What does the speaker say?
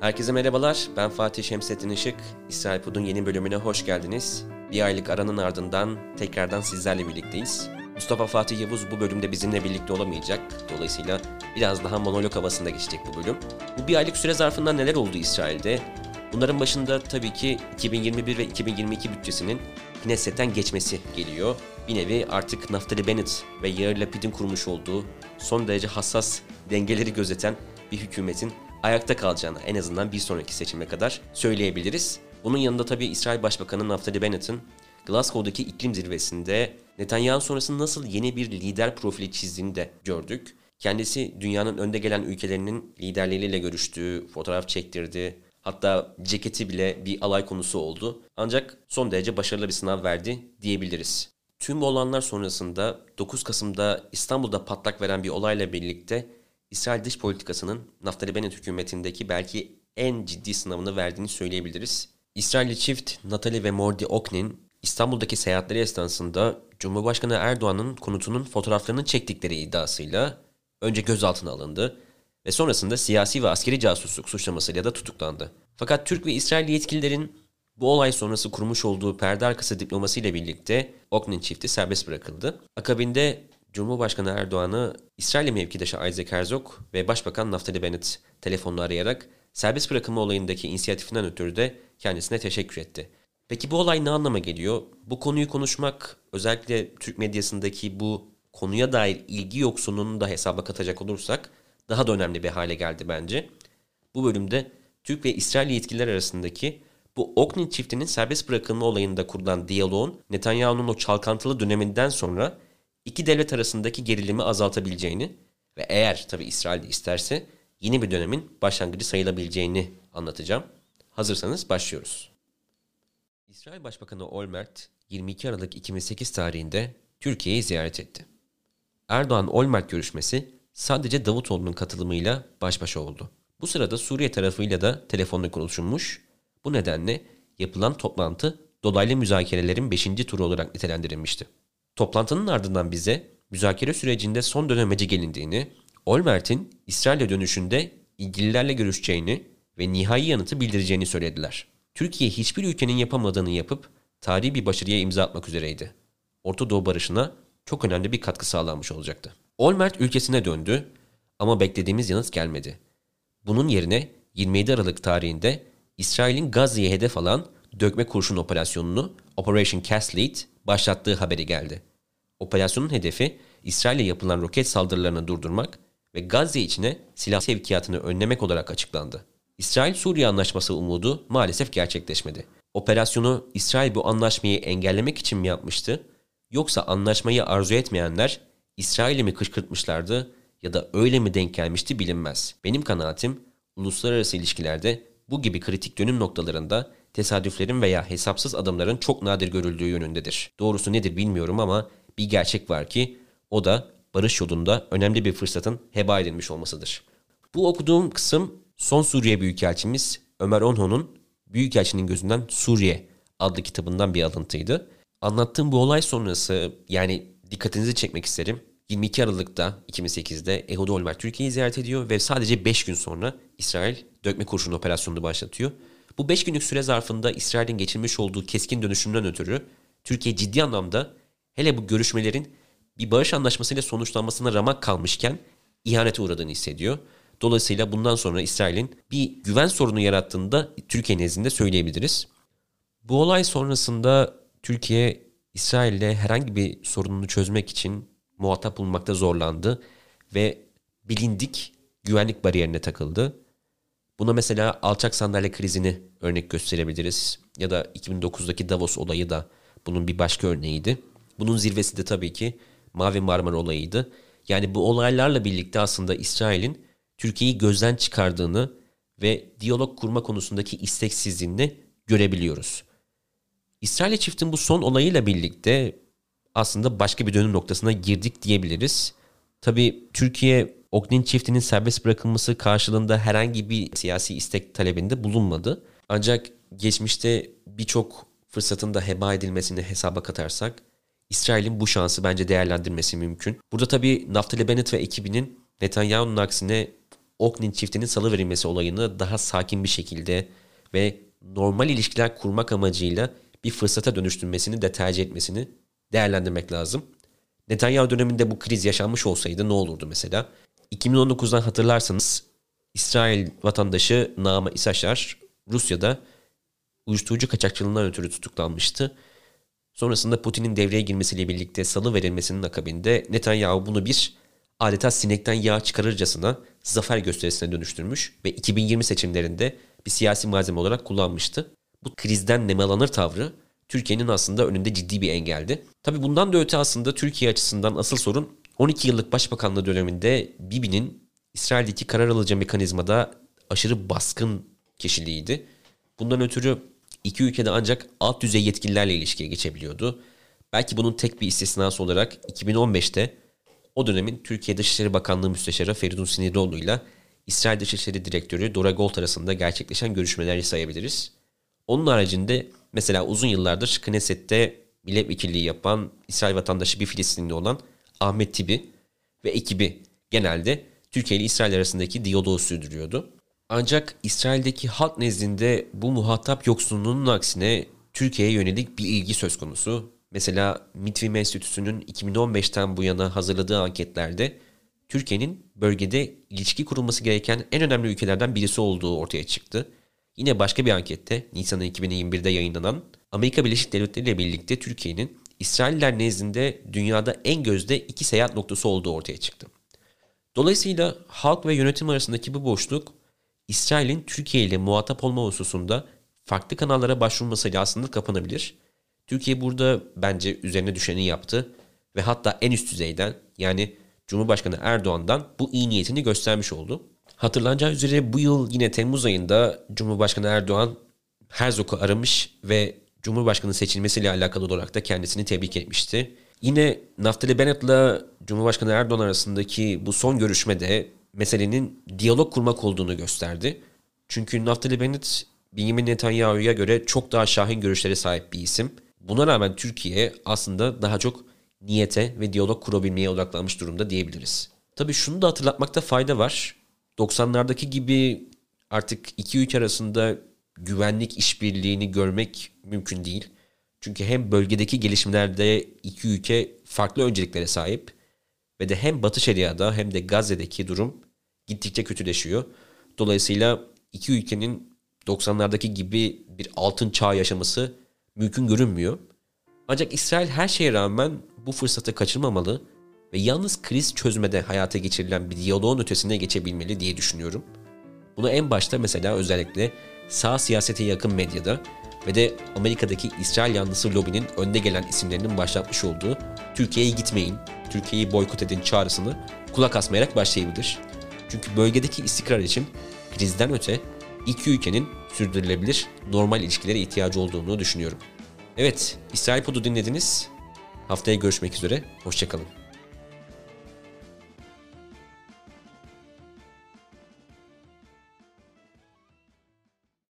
Herkese merhabalar, ben Fatih Şemsettin Işık. İsrail Pud'un yeni bölümüne hoş geldiniz. Bir aylık aranın ardından tekrardan sizlerle birlikteyiz. Mustafa Fatih Yavuz bu bölümde bizimle birlikte olamayacak. Dolayısıyla biraz daha monolog havasında geçecek bu bölüm. Bu bir aylık süre zarfında neler oldu İsrail'de? Bunların başında tabii ki 2021 ve 2022 bütçesinin Knesset'ten geçmesi geliyor. Bir nevi artık Naftali Bennett ve Yair Lapid'in kurmuş olduğu son derece hassas dengeleri gözeten bir hükümetin ayakta kalacağını en azından bir sonraki seçime kadar söyleyebiliriz. Bunun yanında tabii İsrail Başbakanı Naftali Bennett'in Glasgow'daki iklim zirvesinde Netanyahu sonrası nasıl yeni bir lider profili çizdiğini de gördük. Kendisi dünyanın önde gelen ülkelerinin liderleriyle görüştü, fotoğraf çektirdi. Hatta ceketi bile bir alay konusu oldu. Ancak son derece başarılı bir sınav verdi diyebiliriz. Tüm bu olanlar sonrasında 9 Kasım'da İstanbul'da patlak veren bir olayla birlikte İsrail dış politikasının Naftali Bennett hükümetindeki belki en ciddi sınavını verdiğini söyleyebiliriz. İsrailli çift Natalie ve Mordi Oknin İstanbul'daki seyahatleri esnasında Cumhurbaşkanı Erdoğan'ın konutunun fotoğraflarını çektikleri iddiasıyla önce gözaltına alındı ve sonrasında siyasi ve askeri casusluk suçlamasıyla da tutuklandı. Fakat Türk ve İsrail yetkililerin bu olay sonrası kurmuş olduğu perde arkası diplomasıyla birlikte Oknin çifti serbest bırakıldı. Akabinde Cumhurbaşkanı Erdoğan'ı İsrail mevkidaşı Isaac Herzog ve Başbakan Naftali Bennett telefonla arayarak serbest bırakılma olayındaki inisiyatifinden ötürü de kendisine teşekkür etti. Peki bu olay ne anlama geliyor? Bu konuyu konuşmak özellikle Türk medyasındaki bu konuya dair ilgi yoksunluğunu da hesaba katacak olursak daha da önemli bir hale geldi bence. Bu bölümde Türk ve İsrail yetkililer arasındaki bu Oknin çiftinin serbest bırakılma olayında kurulan diyaloğun Netanyahu'nun o çalkantılı döneminden sonra iki devlet arasındaki gerilimi azaltabileceğini ve eğer tabi İsrail de isterse yeni bir dönemin başlangıcı sayılabileceğini anlatacağım. Hazırsanız başlıyoruz. İsrail Başbakanı Olmert 22 Aralık 2008 tarihinde Türkiye'yi ziyaret etti. Erdoğan-Olmert görüşmesi sadece Davutoğlu'nun katılımıyla baş başa oldu. Bu sırada Suriye tarafıyla da telefonla konuşulmuş. Bu nedenle yapılan toplantı dolaylı müzakerelerin 5. turu olarak nitelendirilmişti. Toplantının ardından bize müzakere sürecinde son dönemeci gelindiğini, Olmert'in İsrail'e dönüşünde ilgililerle görüşeceğini ve nihai yanıtı bildireceğini söylediler. Türkiye hiçbir ülkenin yapamadığını yapıp tarihi bir başarıya imza atmak üzereydi. Orta Doğu barışına çok önemli bir katkı sağlanmış olacaktı. Olmert ülkesine döndü ama beklediğimiz yanıt gelmedi. Bunun yerine 27 Aralık tarihinde İsrail'in Gazze'ye hedef alan dökme kurşun operasyonunu Operation Cast Lead başlattığı haberi geldi. Operasyonun hedefi İsrail'e yapılan roket saldırılarını durdurmak ve Gazze içine silah sevkiyatını önlemek olarak açıklandı. İsrail-Suriye anlaşması umudu maalesef gerçekleşmedi. Operasyonu İsrail bu anlaşmayı engellemek için mi yapmıştı? Yoksa anlaşmayı arzu etmeyenler İsrail'i mi kışkırtmışlardı ya da öyle mi denk gelmişti bilinmez. Benim kanaatim uluslararası ilişkilerde bu gibi kritik dönüm noktalarında tesadüflerin veya hesapsız adımların çok nadir görüldüğü yönündedir. Doğrusu nedir bilmiyorum ama bir gerçek var ki o da barış yolunda önemli bir fırsatın heba edilmiş olmasıdır. Bu okuduğum kısım son Suriye Büyükelçimiz Ömer Onho'nun Büyükelçinin Gözünden Suriye adlı kitabından bir alıntıydı. Anlattığım bu olay sonrası yani dikkatinizi çekmek isterim. 22 Aralık'ta 2008'de Ehud Olmert Türkiye'yi ziyaret ediyor ve sadece 5 gün sonra İsrail dökme kurşunu operasyonunu başlatıyor. Bu 5 günlük süre zarfında İsrail'in geçirmiş olduğu keskin dönüşümden ötürü Türkiye ciddi anlamda hele bu görüşmelerin bir barış anlaşmasıyla sonuçlanmasına ramak kalmışken ihanete uğradığını hissediyor. Dolayısıyla bundan sonra İsrail'in bir güven sorunu yarattığını da Türkiye nezdinde söyleyebiliriz. Bu olay sonrasında Türkiye İsrail'le herhangi bir sorununu çözmek için muhatap bulmakta zorlandı ve bilindik güvenlik bariyerine takıldı. Buna mesela alçak sandalye krizini örnek gösterebiliriz. Ya da 2009'daki Davos olayı da bunun bir başka örneğiydi. Bunun zirvesi de tabii ki Mavi Marmara olayıydı. Yani bu olaylarla birlikte aslında İsrail'in Türkiye'yi gözden çıkardığını ve diyalog kurma konusundaki isteksizliğini görebiliyoruz. İsrail çiftin bu son olayıyla birlikte aslında başka bir dönüm noktasına girdik diyebiliriz. Tabii Türkiye Ognin çiftinin serbest bırakılması karşılığında herhangi bir siyasi istek talebinde bulunmadı. Ancak geçmişte birçok fırsatın da heba edilmesini hesaba katarsak İsrail'in bu şansı bence değerlendirmesi mümkün. Burada tabii Naftali Bennett ve ekibinin Netanyahu'nun aksine Oakland çiftinin salı verilmesi olayını daha sakin bir şekilde ve normal ilişkiler kurmak amacıyla bir fırsata dönüştürmesini de tercih etmesini değerlendirmek lazım. Netanyahu döneminde bu kriz yaşanmış olsaydı ne olurdu mesela? 2019'dan hatırlarsanız İsrail vatandaşı Naama İsaşar Rusya'da uyuşturucu kaçakçılığından ötürü tutuklanmıştı. Sonrasında Putin'in devreye girmesiyle birlikte salı verilmesinin akabinde Netanyahu bunu bir adeta sinekten yağ çıkarırcasına zafer gösterisine dönüştürmüş ve 2020 seçimlerinde bir siyasi malzeme olarak kullanmıştı. Bu krizden nemalanır tavrı Türkiye'nin aslında önünde ciddi bir engeldi. Tabi bundan da öte aslında Türkiye açısından asıl sorun 12 yıllık başbakanlığı döneminde Bibi'nin İsrail'deki karar alıcı mekanizmada aşırı baskın kişiliğiydi. Bundan ötürü iki ülkede ancak alt düzey yetkililerle ilişkiye geçebiliyordu. Belki bunun tek bir istisnası olarak 2015'te o dönemin Türkiye Dışişleri Bakanlığı Müsteşarı Feridun Sinirlioğlu ile İsrail Dışişleri Direktörü Dora Gold arasında gerçekleşen görüşmeleri sayabiliriz. Onun haricinde mesela uzun yıllardır Knesset'te milletvekilliği yapan İsrail vatandaşı bir Filistinli olan Ahmet Tibi ve ekibi genelde Türkiye ile İsrail arasındaki diyaloğu sürdürüyordu. Ancak İsrail'deki halk nezdinde bu muhatap yoksunluğunun aksine Türkiye'ye yönelik bir ilgi söz konusu. Mesela Mitvim Enstitüsü'nün 2015'ten bu yana hazırladığı anketlerde Türkiye'nin bölgede ilişki kurulması gereken en önemli ülkelerden birisi olduğu ortaya çıktı. Yine başka bir ankette Nisan 2021'de yayınlanan Amerika Birleşik Devletleri ile birlikte Türkiye'nin İsrailler nezdinde dünyada en gözde iki seyahat noktası olduğu ortaya çıktı. Dolayısıyla halk ve yönetim arasındaki bu boşluk İsrail'in Türkiye ile muhatap olma hususunda farklı kanallara başvurmasıyla aslında kapanabilir. Türkiye burada bence üzerine düşeni yaptı ve hatta en üst düzeyden yani Cumhurbaşkanı Erdoğan'dan bu iyi niyetini göstermiş oldu. Hatırlanacağı üzere bu yıl yine Temmuz ayında Cumhurbaşkanı Erdoğan Herzog'u aramış ve Cumhurbaşkanı seçilmesiyle alakalı olarak da kendisini tebrik etmişti. Yine Naftali Bennett ile Cumhurbaşkanı Erdoğan arasındaki bu son görüşmede meselenin diyalog kurmak olduğunu gösterdi. Çünkü Naftali Bennett Benjamin Netanyahu'ya göre çok daha şahin görüşlere sahip bir isim. Buna rağmen Türkiye aslında daha çok niyete ve diyalog kurabilmeye odaklanmış durumda diyebiliriz. Tabii şunu da hatırlatmakta fayda var. 90'lardaki gibi artık iki ülke arasında güvenlik işbirliğini görmek mümkün değil. Çünkü hem bölgedeki gelişmelerde iki ülke farklı önceliklere sahip ve de hem Batı Şeria'da hem de Gazze'deki durum gittikçe kötüleşiyor. Dolayısıyla iki ülkenin 90'lardaki gibi bir altın çağ yaşaması mümkün görünmüyor. Ancak İsrail her şeye rağmen bu fırsatı kaçırmamalı ve yalnız kriz çözmede hayata geçirilen bir diyaloğun ötesine geçebilmeli diye düşünüyorum. Bunu en başta mesela özellikle sağ siyasete yakın medyada ve de Amerika'daki İsrail yanlısı lobinin önde gelen isimlerinin başlatmış olduğu Türkiye'ye gitmeyin, Türkiye'yi boykot edin çağrısını kulak asmayarak başlayabilir. Çünkü bölgedeki istikrar için krizden öte iki ülkenin sürdürülebilir normal ilişkilere ihtiyacı olduğunu düşünüyorum. Evet, İsrail Pod'u dinlediniz. Haftaya görüşmek üzere, hoşçakalın.